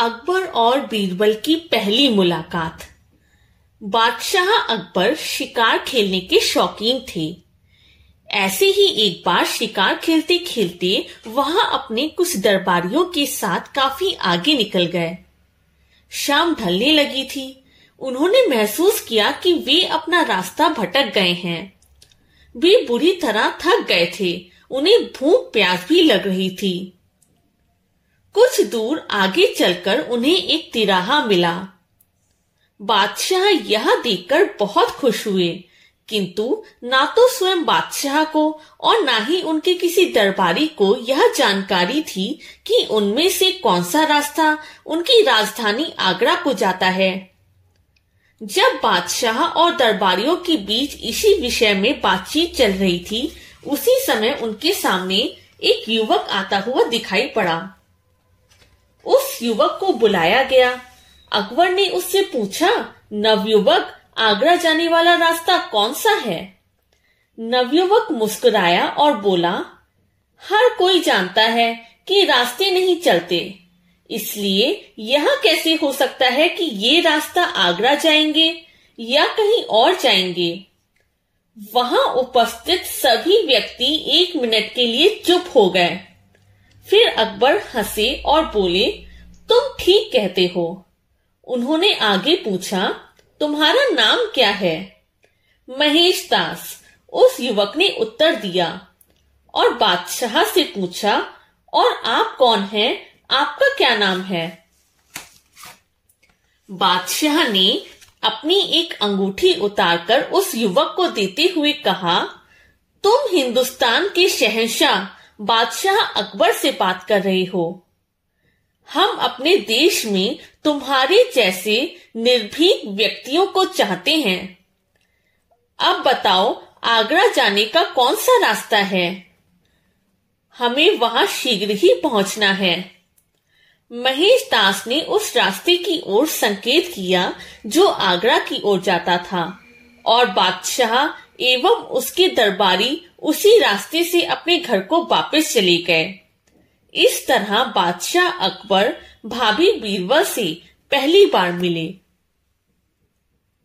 अकबर और बीरबल की पहली मुलाकात। बादशाह अकबर शिकार खेलने के शौकीन थे। ऐसे ही एक बार शिकार खेलते खेलते वहाँ अपने कुछ दरबारियों के साथ काफ़ी आगे निकल गए। शाम ढलने लगी थी। उन्होंने महसूस किया कि वे अपना रास्ता भटक गए हैं। वे बुरी तरह थक गए थे। उन्हें भूख प्यास भी लग रही थी। कुछ दूर आगे चलकर उन्हें एक तिराहा मिला। बादशाह यह देखकर बहुत खुश हुए, किंतु ना तो स्वयं बादशाह को और ना ही उनके किसी दरबारी को यह जानकारी थी कि उनमें से कौन सा रास्ता उनकी राजधानी आगरा को जाता है। जब बादशाह और दरबारियों के बीच इसी विषय में बातचीत चल रही थी, उसी समय उनके सामने एक युवक आता हुआ दिखाई पड़ा। युवक को बुलाया गया। अकबर ने उससे पूछा, नवयुवक, आगरा जाने वाला रास्ता कौन सा है? नवयुवक मुस्कुराया और बोला, हर कोई जानता है कि रास्ते नहीं चलते। इसलिए यह कैसे हो सकता है कि ये रास्ता आगरा जाएँगे या कहीं और जाएँगे? वहाँ उपस्थित सभी व्यक्ति एक मिनट के लिए चुप हो गए। फिर अकबर हंसे और बोले तुम ठीक कहते हो। उन्होंने आगे पूछा, तुम्हारा नाम क्या है? महेश दास उस युवक ने उत्तर दिया और बादशाह से पूछा, और आप कौन हैं? आपका क्या नाम है? बादशाह ने अपनी एक अंगूठी उतारकर उस युवक को देते हुए कहा, तुम हिंदुस्तान के शहंशाह बादशाह अकबर से बात कर रहे हो। हम अपने देश में तुम्हारे जैसे निर्भीक व्यक्तियों को चाहते हैं। अब बताओ, आगरा जाने का कौन सा रास्ता है? हमें वहाँ शीघ्र ही पहुँचना है। महेश दास ने उस रास्ते की ओर संकेत किया, जो आगरा की ओर जाता था, और बादशाह एवं उसके दरबारी उसी रास्ते से अपने घर को वापस चले गए। इस तरह बादशाह अकबर भाभी बीरबल से पहली बार मिले।